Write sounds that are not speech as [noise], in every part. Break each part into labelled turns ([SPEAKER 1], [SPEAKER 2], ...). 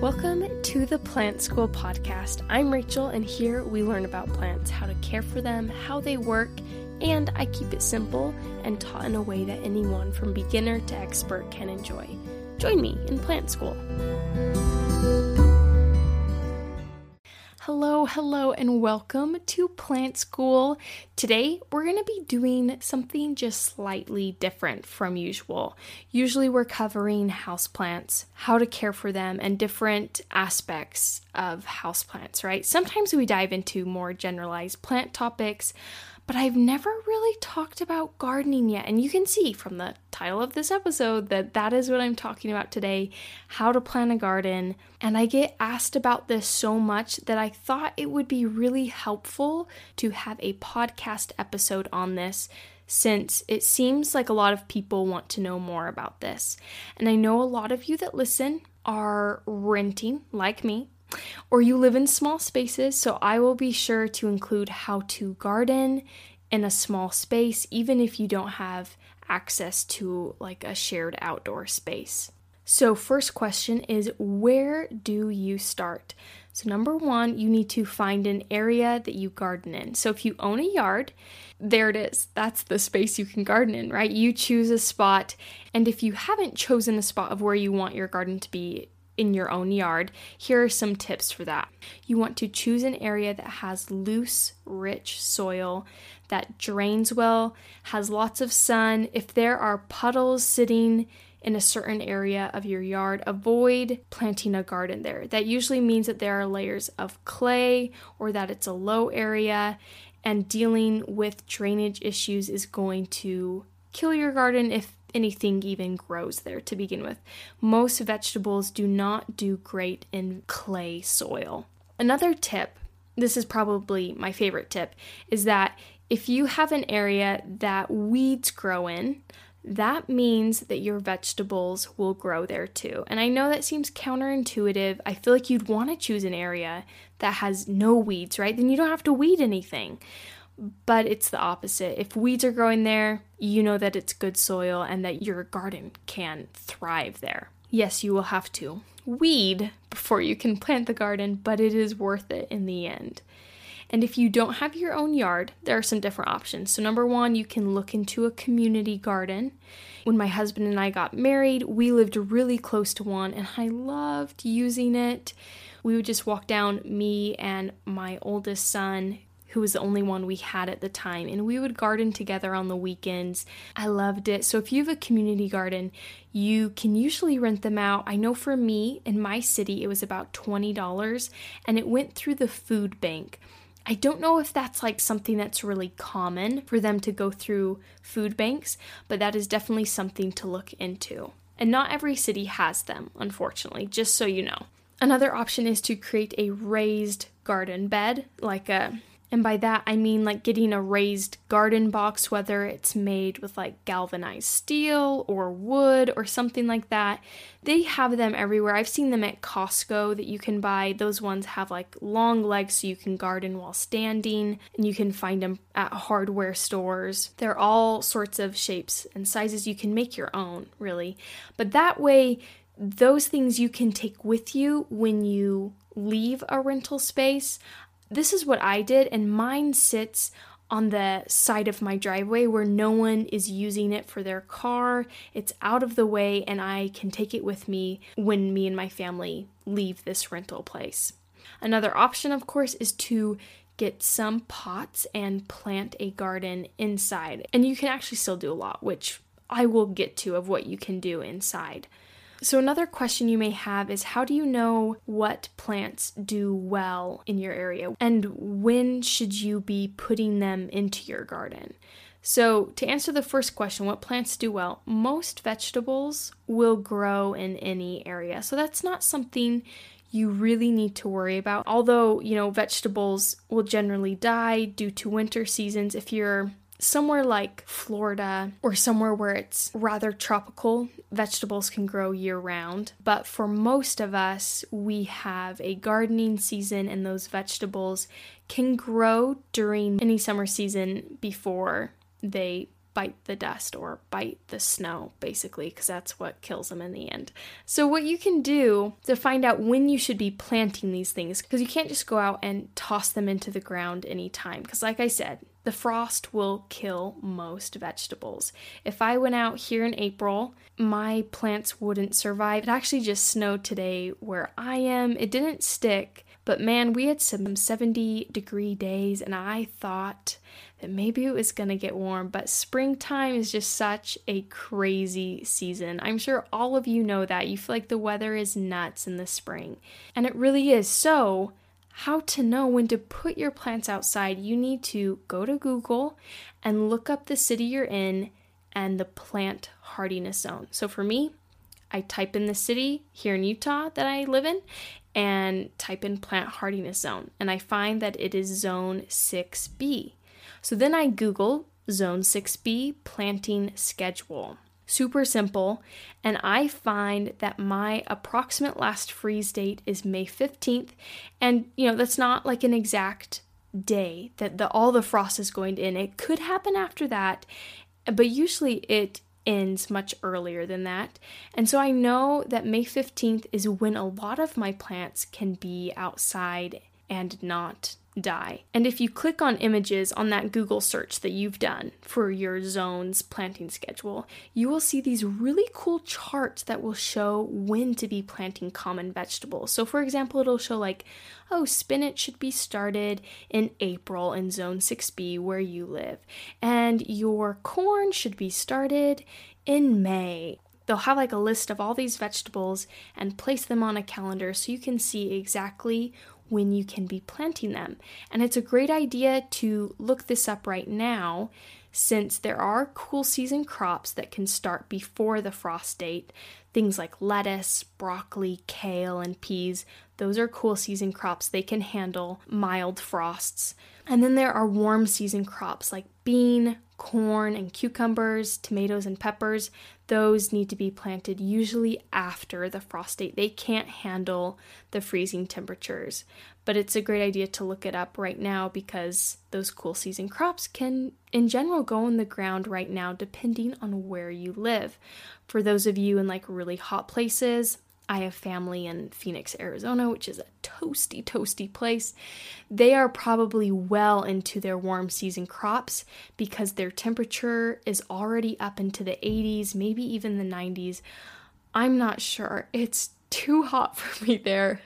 [SPEAKER 1] Welcome to the Plant School podcast. I'm Rachel, and here we learn about plants, how to care for them, how they work, and I keep it simple and taught in a way that anyone from beginner to expert can enjoy. Join me in Plant School. Hello, hello, and welcome to Plant School. Today, we're going to be doing something just slightly different from usual. Usually, we're covering houseplants, how to care for them, and different aspects of houseplants, right? Sometimes we dive into more generalized plant topics, but I've never really talked about gardening yet. And you can see from the title of this episode that that is what I'm talking about today how to plant a garden. And I get asked about this so much that I thought it would be really helpful to have a podcast episode on this since it seems like a lot of people want to know more about this. And I know a lot of you that listen are renting, like me, or you live in small spaces, so I will be sure to include how to garden in a small space, even if you don't have access to like a shared outdoor space. So, first question is where do you start? So, number one, you need to find an area that you garden in. So, if you own a yard, there it is. That's the space you can garden in, right? You choose a spot. And if you haven't chosen a spot of where you want your garden to be, in your own yard, here are some tips for that. You want to choose an area that has loose, rich soil that drains well, has lots of sun. If there are puddles sitting in a certain area of your yard, avoid planting a garden there. That usually means that there are layers of clay or that it's a low area, and dealing with drainage issues is going to kill your garden if anything even grows there to begin with. Most vegetables do not do great in clay soil. Another tip, this is probably my favorite tip, is that if you have an area that weeds grow in, that means that your vegetables will grow there too. And I know that seems counterintuitive. I feel like you'd want to choose an area that has no weeds, right? Then you don't have to weed anything but it's the opposite. If weeds are growing there, you know that it's good soil and that your garden can thrive there. Yes, you will have to weed before you can plant the garden, but it is worth it in the end. And if you don't have your own yard, there are some different options. So, number one, you can look into a community garden. When my husband and I got married, we lived really close to one and I loved using it. We would just walk down, me and my oldest son, who was the only one we had at the time, and we would garden together on the weekends. I loved it. So, if you have a community garden, you can usually rent them out. I know for me in my city, it was about $20 and it went through the food bank. I don't know if that's like something that's really common for them to go through food banks, but that is definitely something to look into. And not every city has them, unfortunately, just so you know. Another option is to create a raised garden bed, like a and by that, I mean like getting a raised garden box, whether it's made with like galvanized steel or wood or something like that. They have them everywhere. I've seen them at Costco that you can buy. Those ones have like long legs so you can garden while standing, and you can find them at hardware stores. They're all sorts of shapes and sizes. You can make your own, really. But that way, those things you can take with you when you leave a rental space this is what I did, and mine sits on the side of my driveway where no one is using it for their car. It's out of the way, and I can take it with me when me and my family leave this rental place. Another option, of course, is to get some pots and plant a garden inside. And you can actually still do a lot, which I will get to of what you can do inside. So, another question you may have is how do you know what plants do well in your area and when should you be putting them into your garden? So, to answer the first question, what plants do well? Most vegetables will grow in any area. So, that's not something you really need to worry about. Although, you know, vegetables will generally die due to winter seasons. If you're somewhere like Florida or somewhere where it's rather tropical, vegetables can grow year round. But for most of us, we have a gardening season, and those vegetables can grow during any summer season before they bite the dust or bite the snow, basically, because that's what kills them in the end. So, what you can do to find out when you should be planting these things, because you can't just go out and toss them into the ground anytime, because, like I said, the frost will kill most vegetables. If I went out here in April, my plants wouldn't survive. It actually just snowed today where I am. It didn't stick, but man, we had some 70 degree days, and I thought that maybe it was gonna get warm, but springtime is just such a crazy season. I'm sure all of you know that. You feel like the weather is nuts in the spring, and it really is. So, how to know when to put your plants outside, you need to go to Google and look up the city you're in and the plant hardiness zone. So for me, I type in the city here in Utah that I live in and type in plant hardiness zone, and I find that it is zone 6B. So then I Google zone 6B planting schedule super simple. And I find that my approximate last freeze date is May 15th. And, you know, that's not like an exact day that the, all the frost is going to end. It could happen after that, but usually it ends much earlier than that. And so I know that May 15th is when a lot of my plants can be outside and not die. And if you click on images on that Google search that you've done for your zone's planting schedule, you will see these really cool charts that will show when to be planting common vegetables. So, for example, it'll show like, oh, spinach should be started in April in zone 6B where you live, and your corn should be started in May they'll have like a list of all these vegetables and place them on a calendar so you can see exactly when you can be planting them. And it's a great idea to look this up right now since there are cool season crops that can start before the frost date. Things like lettuce, broccoli, kale, and peas. Those are cool season crops. They can handle mild frosts. And then there are warm season crops like bean, corn, and cucumbers, tomatoes, and peppers. Those need to be planted usually after the frost date. They can't handle the freezing temperatures. But it's a great idea to look it up right now because those cool season crops can, in general, go in the ground right now depending on where you live. For those of you in like really hot places, I have family in Phoenix, Arizona, which is a toasty, toasty place. They are probably well into their warm season crops because their temperature is already up into the 80s, maybe even the 90s. I'm not sure. It's too hot [laughs] for me there.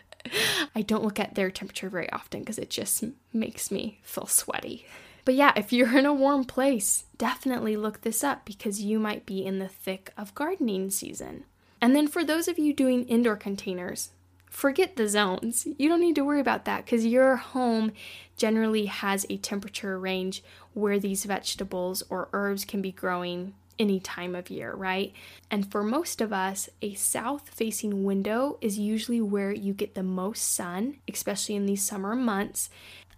[SPEAKER 1] I don't look at their temperature very often because it just makes me feel sweaty. But yeah, if you're in a warm place, definitely look this up because you might be in the thick of gardening season. And then for those of you doing indoor containers, forget the zones. You don't need to worry about that because your home generally has a temperature range where these vegetables or herbs can be growing any time of year, right? And for most of us, a south facing window is usually where you get the most sun, especially in these summer months.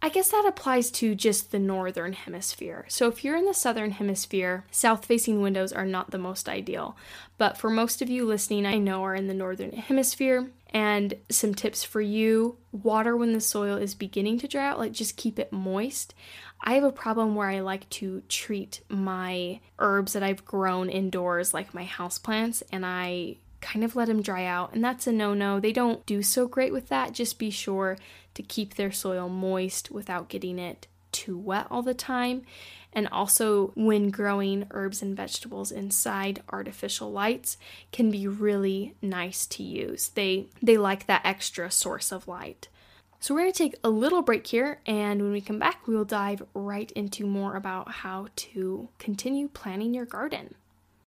[SPEAKER 1] I guess that applies to just the northern hemisphere. So, if you're in the southern hemisphere, south facing windows are not the most ideal. But for most of you listening, I know are in the northern hemisphere. And some tips for you water when the soil is beginning to dry out, like just keep it moist. I have a problem where I like to treat my herbs that I've grown indoors, like my houseplants, and I kind of let them dry out, and that's a no no. They don't do so great with that. Just be sure to keep their soil moist without getting it too wet all the time. And also, when growing herbs and vegetables inside artificial lights can be really nice to use. They they like that extra source of light. So we're going to take a little break here and when we come back we will dive right into more about how to continue planning your garden.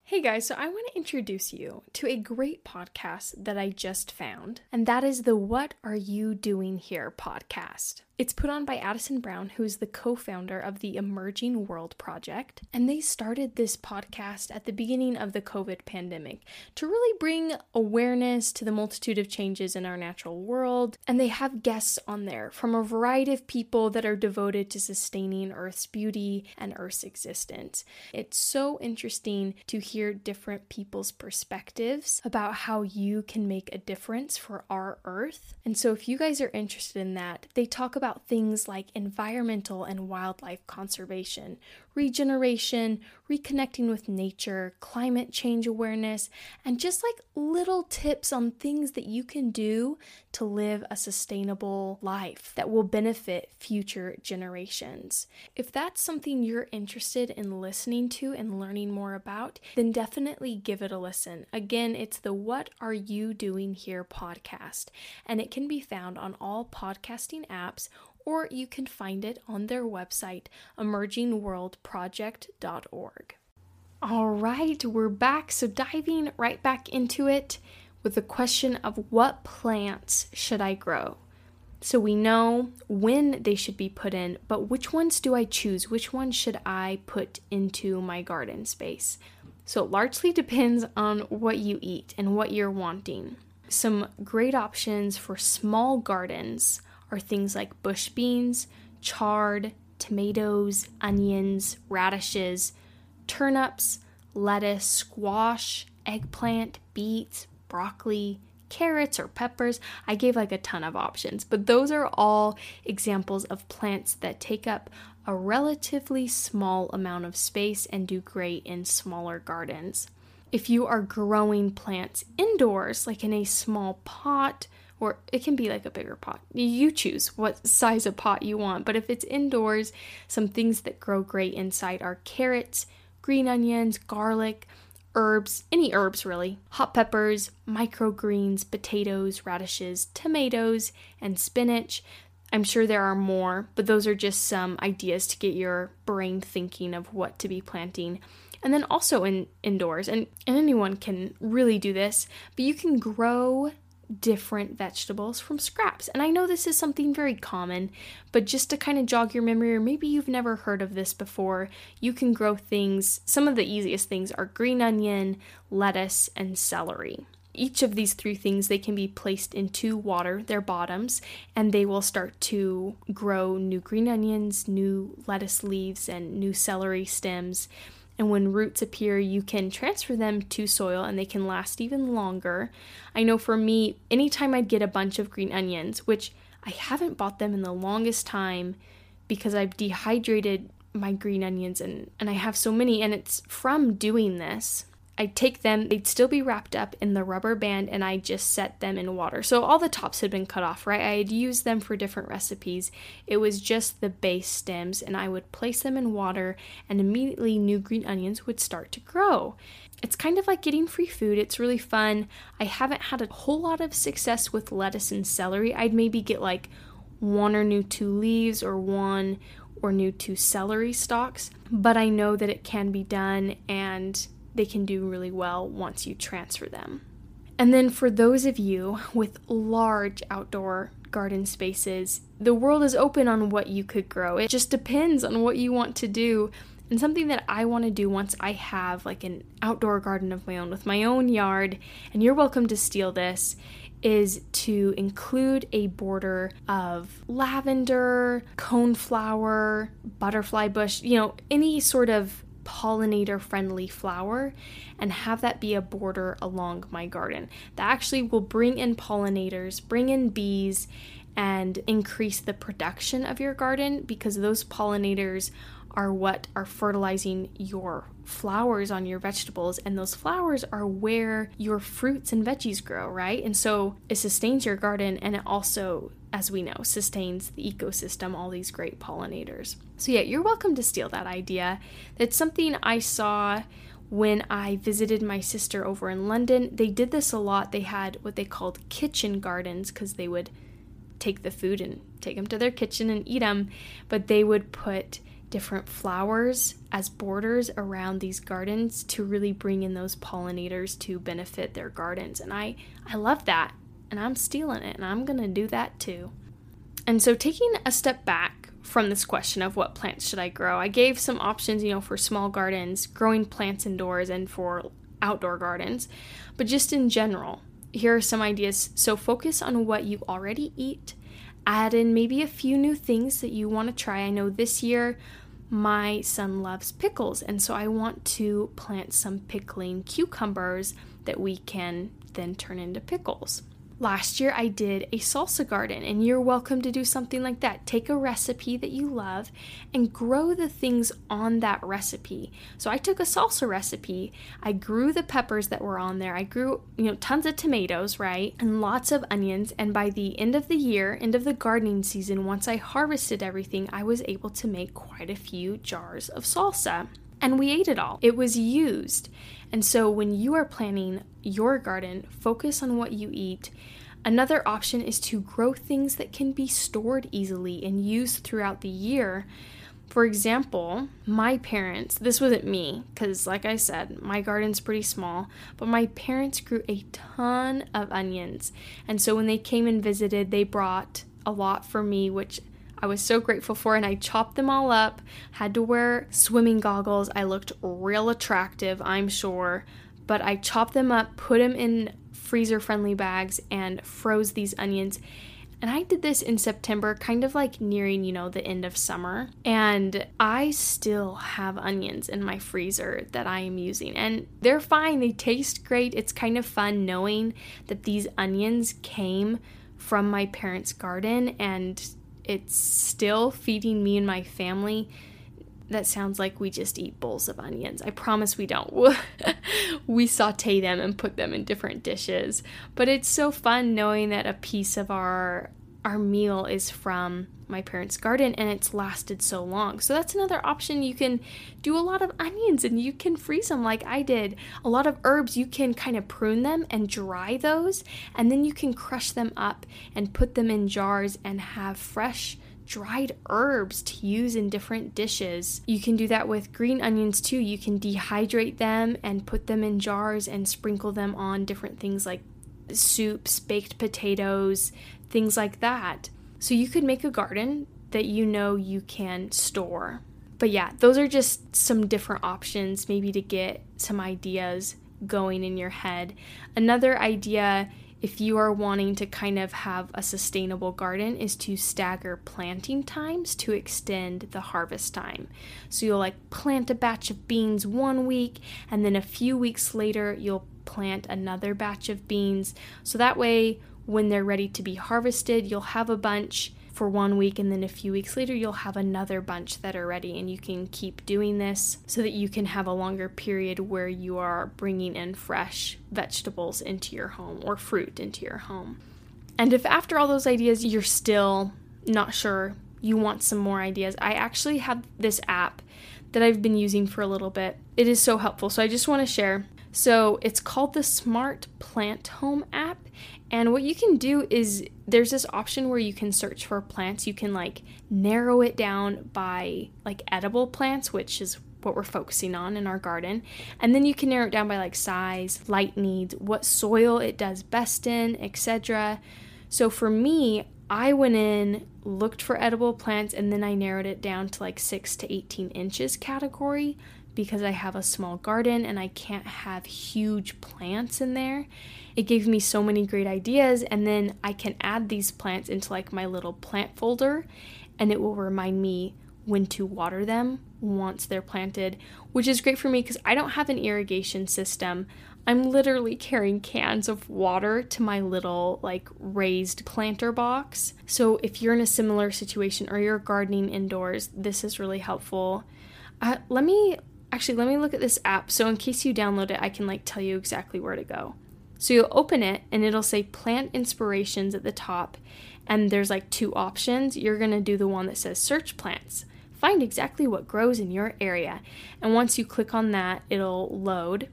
[SPEAKER 1] Hey guys, so I want to introduce you to a great podcast that I just found, and that is the What Are You Doing Here podcast. It's put on by Addison Brown, who's the co founder of the Emerging World Project. And they started this podcast at the beginning of the COVID pandemic to really bring awareness to the multitude of changes in our natural world. And they have guests on there from a variety of people that are devoted to sustaining Earth's beauty and Earth's existence. It's so interesting to hear different people's perspectives about how you can make a difference for our Earth. And so, if you guys are interested in that, they talk about about things like environmental and wildlife conservation, regeneration, reconnecting with nature, climate change awareness, and just like little tips on things that you can do to live a sustainable life that will benefit future generations. If that's something you're interested in listening to and learning more about, then definitely give it a listen. Again, it's the What Are You Doing Here podcast, and it can be found on all podcasting apps or you can find it on their website, emergingworldproject.org. All right, we're back. So, diving right back into it with the question of what plants should I grow? So, we know when they should be put in, but which ones do I choose? Which ones should I put into my garden space? So, it largely depends on what you eat and what you're wanting. Some great options for small gardens are things like bush beans, chard, tomatoes, onions, radishes, turnips, lettuce, squash, eggplant, beets, broccoli, carrots, or peppers. I gave like a ton of options, but those are all examples of plants that take up a relatively small amount of space and do great in smaller gardens. If you are growing plants indoors, like in a small pot, or it can be like a bigger pot. You choose what size of pot you want, but if it's indoors, some things that grow great inside are carrots, green onions, garlic, herbs, any herbs really, hot peppers, microgreens, potatoes, radishes, tomatoes, and spinach. I'm sure there are more, but those are just some ideas to get your brain thinking of what to be planting. And then also in indoors, and, and anyone can really do this, but you can grow different vegetables from scraps. And I know this is something very common, but just to kind of jog your memory, or maybe you've never heard of this before, you can grow things. Some of the easiest things are green onion, lettuce, and celery. Each of these three things they can be placed into water, their bottoms, and they will start to grow new green onions, new lettuce leaves, and new celery stems and when roots appear, you can transfer them to soil and they can last even longer. I know for me, anytime I'd get a bunch of green onions, which I haven't bought them in the longest time because I've dehydrated my green onions and, and I have so many, and it's from doing this. I'd take them, they'd still be wrapped up in the rubber band, and I just set them in water. So all the tops had been cut off, right? I had used them for different recipes. It was just the base stems, and I would place them in water, and immediately new green onions would start to grow. It's kind of like getting free food. It's really fun. I haven't had a whole lot of success with lettuce and celery. I'd maybe get like one or new two leaves or one or new two celery stalks, but I know that it can be done and they can do really well once you transfer them. And then for those of you with large outdoor garden spaces, the world is open on what you could grow. It just depends on what you want to do. And something that I want to do once I have like an outdoor garden of my own with my own yard, and you're welcome to steal this, is to include a border of lavender, coneflower, butterfly bush, you know, any sort of pollinator friendly flower and have that be a border along my garden. That actually will bring in pollinators, bring in bees, and increase the production of your garden because those pollinators are what are fertilizing your flowers on your vegetables, and those flowers are where your fruits and veggies grow, right? And so it sustains your garden and it also as we know, sustains the ecosystem, all these great pollinators. So, yeah, you're welcome to steal that idea. That's something I saw when I visited my sister over in London. They did this a lot. They had what they called kitchen gardens because they would take the food and take them to their kitchen and eat them, but they would put different flowers as borders around these gardens to really bring in those pollinators to benefit their gardens and i i love that and I'm stealing it, and I'm going to do that too. And so, taking a step back from this question of what plants should I grow, I gave some options, you know, for small gardens, growing plants indoors, and for outdoor gardens. But just in general, here are some ideas. So, focus on what you already eat, add in maybe a few new things that you want to try. I know this year my son loves pickles, and so I want to plant some pickling cucumbers that we can then turn into pickles. Last year, I did a salsa garden, and you're welcome to do something like that. Take a recipe that you love and grow the things on that recipe. So, I took a salsa recipe, I grew the peppers that were on there, I grew, you know, tons of tomatoes, right? And lots of onions. And by the end of the year, end of the gardening season, once I harvested everything, I was able to make quite a few jars of salsa. And we ate it all. It was used. And so when you are planning your garden, focus on what you eat. Another option is to grow things that can be stored easily and used throughout the year. For example, my parents, this wasn't me, because like I said, my garden's pretty small, but my parents grew a ton of onions. And so when they came and visited, they brought a lot for me, which I was so grateful for, and I chopped them all up. Had to wear swimming goggles. I looked real attractive, I'm sure, but I chopped them up, put them in freezer friendly bags, and froze these onions. And I did this in September, kind of like nearing, you know, the end of summer. And I still have onions in my freezer that I am using. And they're fine, they taste great. It's kind of fun knowing that these onions came from my parents' garden and it's still feeding me and my family. That sounds like we just eat bowls of onions. I promise we don't. [laughs] we saute them and put them in different dishes. But it's so fun knowing that a piece of our our meal is from my parents' garden and it's lasted so long. So that's another option. You can do a lot of onions and you can freeze them like I did. A lot of herbs, you can kind of prune them and dry those, and then you can crush them up and put them in jars and have fresh dried herbs to use in different dishes. You can do that with green onions too. You can dehydrate them and put them in jars and sprinkle them on different things like soups, baked potatoes, things like that. So you could make a garden that you know you can store. But yeah, those are just some different options, maybe to get some ideas going in your head. Another idea, if you are wanting to kind of have a sustainable garden, is to stagger planting times to extend the harvest time. So you'll like plant a batch of beans one week, and then a few weeks later, you'll plant another batch of beans. So that way, when they're ready to be harvested, you'll have a bunch for one week, and then a few weeks later, you'll have another bunch that are ready. And you can keep doing this so that you can have a longer period where you are bringing in fresh vegetables into your home or fruit into your home. And if after all those ideas you're still not sure, you want some more ideas, I actually have this app that I've been using for a little bit. It is so helpful. So I just want to share. So it's called the Smart Plant Home app, and what you can do is there's this option where you can search for plants. You can like narrow it down by like edible plants, which is what we're focusing on in our garden. And then you can narrow it down by like size, light needs, what soil it does best in, etc. So for me, I went in, looked for edible plants, and then I narrowed it down to like 6 to 18 inches category because I have a small garden and I can't have huge plants in there it gave me so many great ideas and then I can add these plants into like my little plant folder and it will remind me when to water them once they're planted, which is great for me because I don't have an irrigation system. I'm literally carrying cans of water to my little like raised planter box. So if you're in a similar situation or you're gardening indoors, this is really helpful. Uh, let me actually let me look at this app so in case you download it, I can like tell you exactly where to go. So you'll open it and it'll say plant inspirations at the top, and there's like two options. You're going to do the one that says search plants. Find exactly what grows in your area. And once you click on that, it'll load.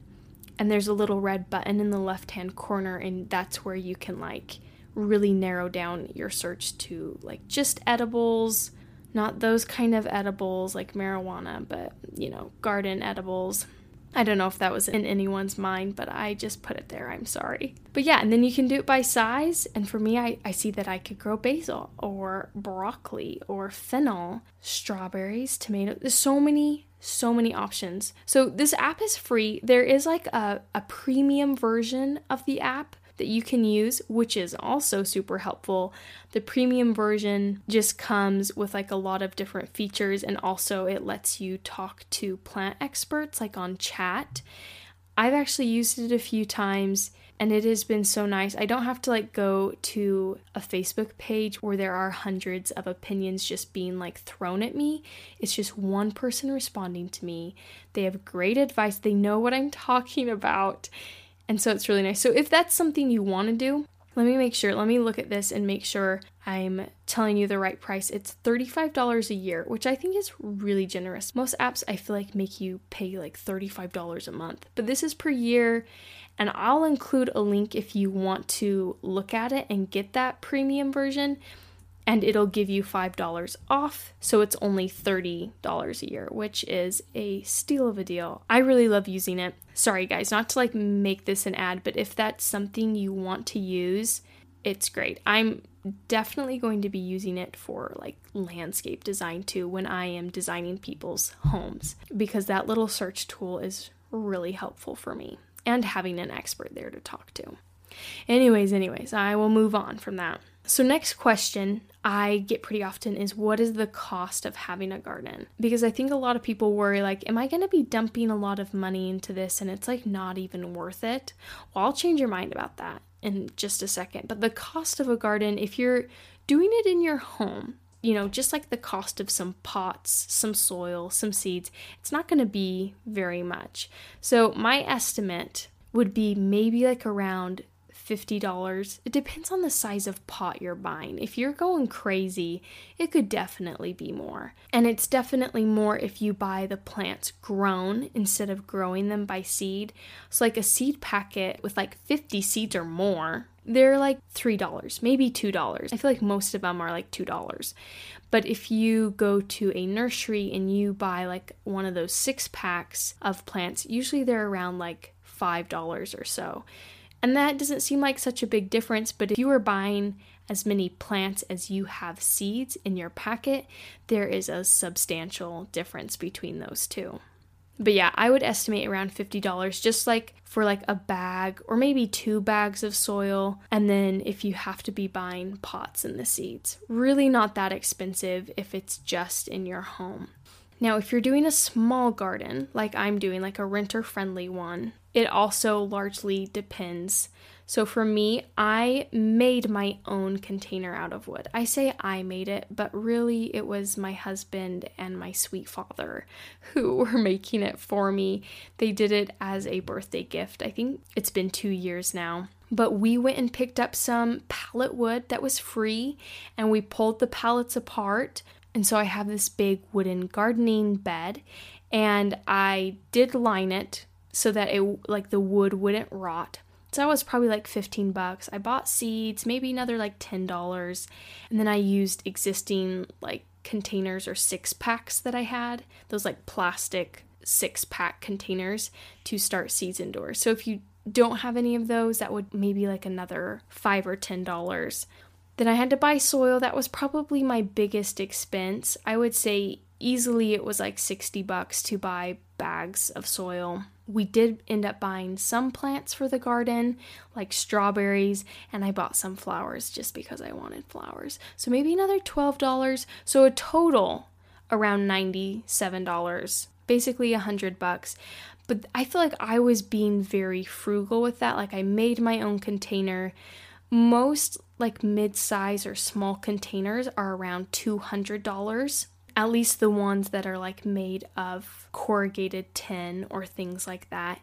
[SPEAKER 1] And there's a little red button in the left hand corner, and that's where you can like really narrow down your search to like just edibles, not those kind of edibles like marijuana, but you know, garden edibles I don't know if that was in anyone's mind, but I just put it there. I'm sorry. But yeah, and then you can do it by size. And for me, I, I see that I could grow basil or broccoli or fennel, strawberries, tomatoes. There's so many so many options. So this app is free. There is like a, a premium version of the app that you can use, which is also super helpful. The premium version just comes with like a lot of different features and also it lets you talk to plant experts like on chat. I've actually used it a few times and it has been so nice. I don't have to like go to a Facebook page where there are hundreds of opinions just being like thrown at me. It's just one person responding to me. They have great advice, they know what I'm talking about. And so it's really nice. So if that's something you want to do, let me make sure, let me look at this and make sure I'm telling you the right price. It's $35 a year, which I think is really generous. Most apps I feel like make you pay like $35 a month, but this is per year. And I'll include a link if you want to look at it and get that premium version and it'll give you $5 off. So it's only $30 a year, which is a steal of a deal. I really love using it. Sorry, guys, not to like make this an ad, but if that's something you want to use, it's great. I'm definitely going to be using it for like landscape design too when I am designing people's homes because that little search tool is really helpful for me and having an expert there to talk to. Anyways, anyways, I will move on from that. So, next question I get pretty often is what is the cost of having a garden? Because I think a lot of people worry, like, am I going to be dumping a lot of money into this and it's like not even worth it? Well, I'll change your mind about that in just a second. But the cost of a garden, if you're doing it in your home, you know, just like the cost of some pots, some soil, some seeds, it's not going to be very much. So, my estimate would be maybe like around $50. It depends on the size of pot you're buying. If you're going crazy, it could definitely be more. And it's definitely more if you buy the plants grown instead of growing them by seed. So, like a seed packet with like 50 seeds or more, they're like $3, maybe $2. I feel like most of them are like $2. But if you go to a nursery and you buy like one of those six packs of plants, usually they're around like $5 or so. And that doesn't seem like such a big difference, but if you are buying as many plants as you have seeds in your packet, there is a substantial difference between those two. But yeah, I would estimate around $50 just like for like a bag or maybe two bags of soil and then if you have to be buying pots and the seeds. Really not that expensive if it's just in your home. Now, if you're doing a small garden, like I'm doing, like a renter friendly one, it also largely depends. So for me, I made my own container out of wood. I say I made it, but really it was my husband and my sweet father [laughs] who were making it for me. They did it as a birthday gift. I think it's been two years now. But we went and picked up some pallet wood that was free and we pulled the pallets apart and so I have this big wooden gardening bed and I did line it so that it like the wood wouldn't rot. So that was probably like 15 bucks. I bought seeds, maybe another like $10, and then I used existing like containers or six packs that I had, those like plastic six pack containers to start seeds indoors. So if you don't have any of those, that would maybe like another 5 or $10. Then I had to buy soil. That was probably my biggest expense. I would say easily it was like 60 bucks to buy bags of soil. We did end up buying some plants for the garden, like strawberries, and I bought some flowers just because I wanted flowers. So maybe another $12. So a total around $97, basically a 100 bucks. But I feel like I was being very frugal with that. Like I made my own container. Most like mid-size or small containers are around $200 at least the ones that are like made of corrugated tin or things like that.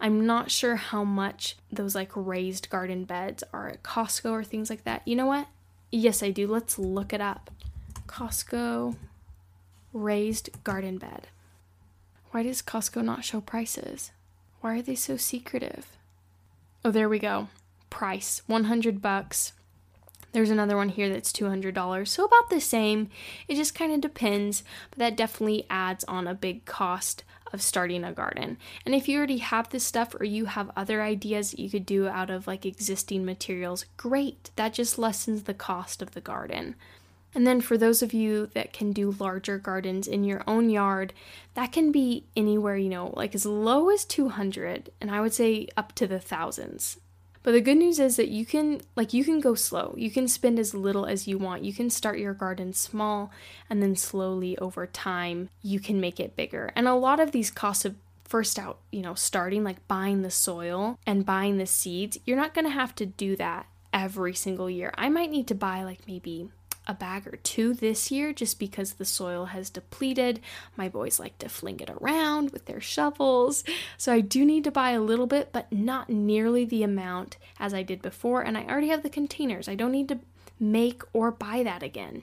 [SPEAKER 1] I'm not sure how much those like raised garden beds are at Costco or things like that. You know what? Yes, I do. Let's look it up. Costco raised garden bed. Why does Costco not show prices? Why are they so secretive? Oh, there we go. Price 100 bucks There's another one here that's $200, so about the same. It just kind of depends, but that definitely adds on a big cost of starting a garden. And if you already have this stuff or you have other ideas that you could do out of like existing materials, great. That just lessens the cost of the garden. And then for those of you that can do larger gardens in your own yard, that can be anywhere, you know, like as low as 200 and I would say up to the thousands. But the good news is that you can like you can go slow. You can spend as little as you want. You can start your garden small and then slowly over time you can make it bigger. And a lot of these costs of first out, you know, starting like buying the soil and buying the seeds, you're not going to have to do that every single year. I might need to buy like maybe a bag or two this year just because the soil has depleted. My boys like to fling it around with their shovels. So I do need to buy a little bit, but not nearly the amount as I did before. And I already have the containers. I don't need to make or buy that again.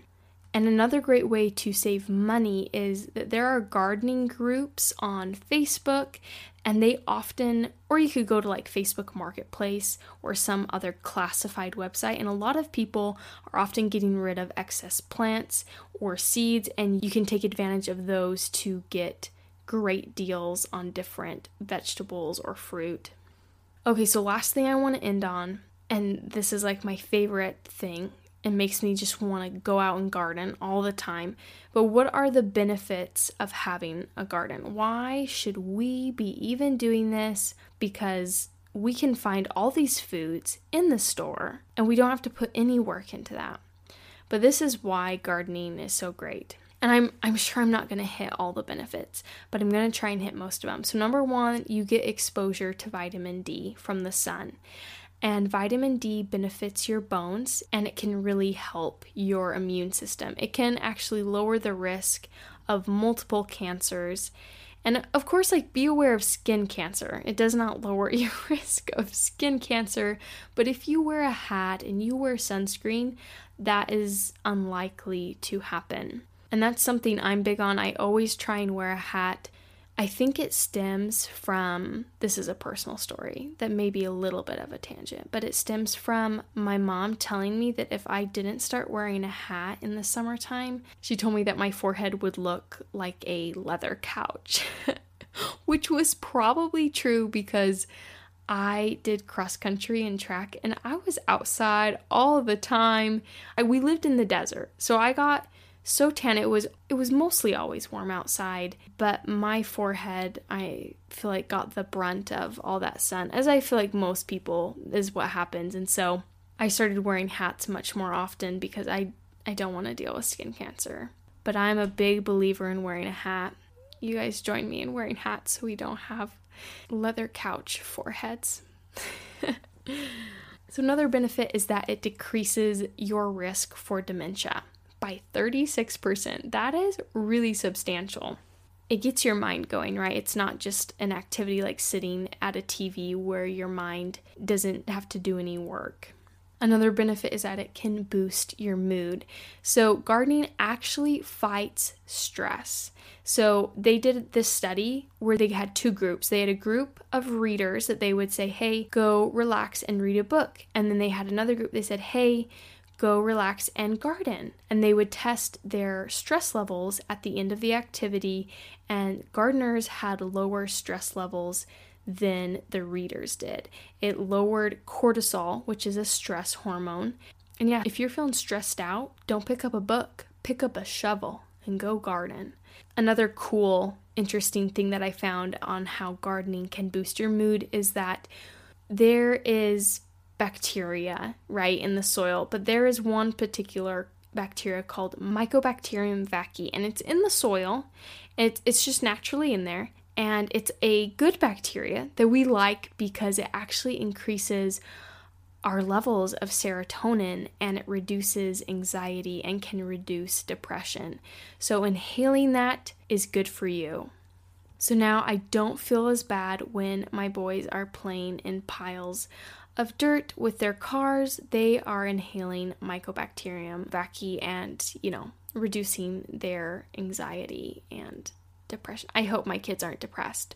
[SPEAKER 1] And another great way to save money is that there are gardening groups on Facebook, and they often, or you could go to like Facebook Marketplace or some other classified website, and a lot of people are often getting rid of excess plants or seeds, and you can take advantage of those to get great deals on different vegetables or fruit. Okay, so last thing I want to end on, and this is like my favorite thing it makes me just want to go out and garden all the time. But what are the benefits of having a garden? Why should we be even doing this? Because we can find all these foods in the store and we don't have to put any work into that. But this is why gardening is so great. And I'm I'm sure I'm not to hit all the benefits, but I'm to try and hit most of them. So number 1, you get exposure to vitamin D from the sun. And vitamin D benefits your bones and it can really help your immune system. It can actually lower the risk of multiple cancers. And of course, like be aware of skin cancer. It does not lower [laughs] your risk of skin cancer, but if you wear a hat and you wear sunscreen, that is unlikely to happen. And that's something I'm big on. I always try and wear a hat I think it stems from this is a personal story that may be a little bit of a tangent, but it stems from my mom telling me that if I didn't start wearing a hat in the summertime, she told me that my forehead would look like a leather couch, [laughs] which was probably true because I did cross country and track and I was outside all the time. I, we lived in the desert, so I got so tan it was it was mostly always warm outside but my forehead i feel like got the brunt of all that sun as i feel like most people is what happens. And so i started wearing hats much more often because i i don't want to deal with skin cancer. But i'm a big believer in wearing a hat. You guys join me in wearing hats. So we don't have leather couch foreheads. [laughs] So another benefit is that it decreases your risk for dementia by 36%. That is really substantial. It gets your mind going, right? It's not just an activity like sitting at a TV where your mind doesn't have to do any work. Another benefit is that it can boost your mood. So, gardening actually fights stress. So, they did this study where they had two groups. They had a group of readers that they would say, Hey, go relax and read a book. And then they had another group, they said, Hey, go relax and garden. And they would test their stress levels at the end of the activity, and gardeners had lower stress levels than the readers did. It lowered cortisol, which is a stress hormone. And yeah, if you're feeling stressed out, don't pick up a book, pick up a shovel and go garden. Another cool, interesting thing that I found on how gardening can boost your mood is that there is bacteria, right, in the soil, but there is one particular bacteria called Mycobacterium vaccae, and it's in the soil. It's, it's just naturally in there, and it's a good bacteria that we like because it actually increases our levels of serotonin and it reduces anxiety and can reduce depression. So, inhaling that is good for you. So now I don't feel as bad when my boys are playing in piles of dirt with their cars, they are inhaling Mycobacterium vaccae and, you know, reducing their anxiety and depression. I hope my kids aren't depressed.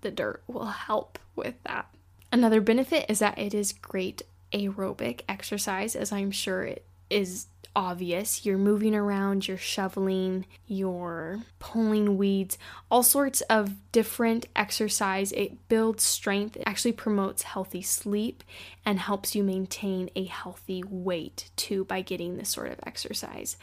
[SPEAKER 1] The dirt will help with that. Another benefit is that it is great aerobic exercise, as I'm sure it is obvious. You're moving around, you're shoveling, you're pulling weeds, all sorts of different exercise. It builds strength, it actually promotes healthy sleep, and helps you maintain a healthy weight too by getting this sort of exercise.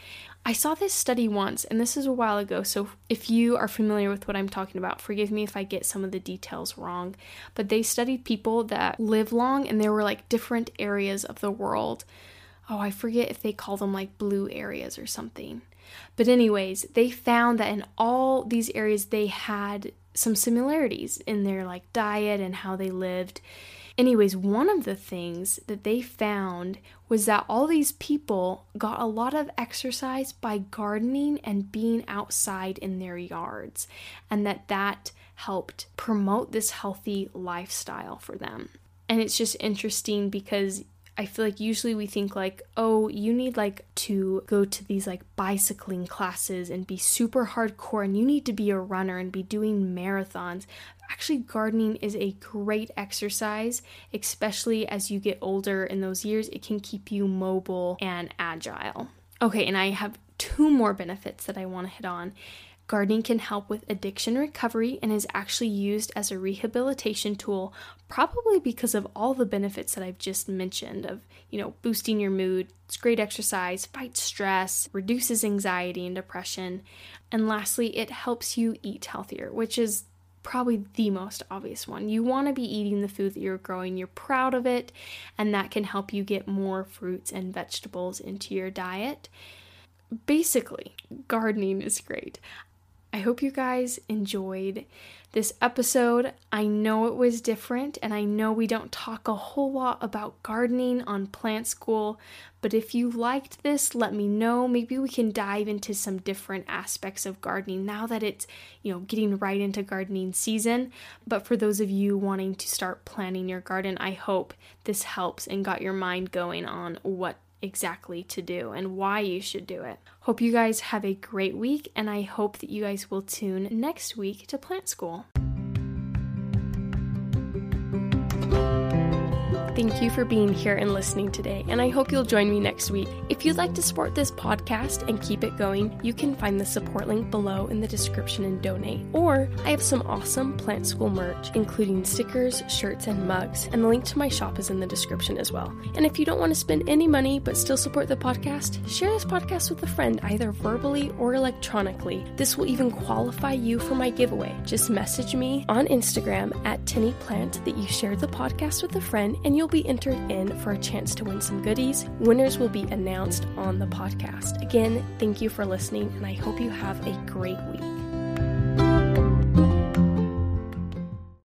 [SPEAKER 1] I saw this study once, and this is a while ago, so if you are familiar with what I'm talking about, forgive me if I get some of the details wrong. But they studied people that live long, and there were like different areas of the world oh, I forget if they call them like blue areas or something. But, anyways, they found that in all these areas, they had some similarities in their like diet and how they lived. Anyways, one of the things that they found was that all these people got a lot of exercise by gardening and being outside in their yards, and that that helped promote this healthy lifestyle for them. And it's just interesting because I feel like usually we think like, oh, you need like to go to these like bicycling classes and be super hardcore and you need to be a runner and be doing marathons. Actually, gardening is a great exercise, especially as you get older in those years. It can keep you mobile and agile. Okay, and I have two more benefits that I want to hit on. Gardening can help with addiction recovery and is actually used as a rehabilitation tool, probably because of all the benefits that I've just mentioned of, you know, boosting your mood, it's great exercise, fights stress, reduces anxiety and depression. And lastly, it helps you eat healthier, which is probably the most obvious one. You want to be eating the food that you're growing, you're proud of it, and that can help you get more fruits and vegetables into your diet. Basically, gardening is great. I hope you guys enjoyed this episode. I know it was different, and I know we don't talk a whole lot about gardening on Plant School, but if you liked this, let me know. Maybe we can dive into some different aspects of gardening now that it's, you know, getting right into gardening season. But for those of you wanting to start planning your garden, I hope this helps and got your mind going on what exactly to do and why you should do it. Hope you guys have a great week, and I hope that you guys will tune next week to Plant School. Thank you for being here and listening today, and I hope you'll join me next week. If you'd like to support this podcast and keep it going, you can find the support link below in the description and donate. Or I have some awesome Plant School merch, including stickers, shirts, and mugs, and the link to my shop is in the description as well. And if you don't want to spend any money but still support the podcast, share this podcast with a friend either verbally or electronically. This will even qualify you for my giveaway. Just message me on Instagram at TinnyPlant that you shared the podcast with a friend, and you'll you'll be entered in for a chance to win some goodies. Winners will be announced on the podcast. Again, thank you for listening, and I hope you have a great week.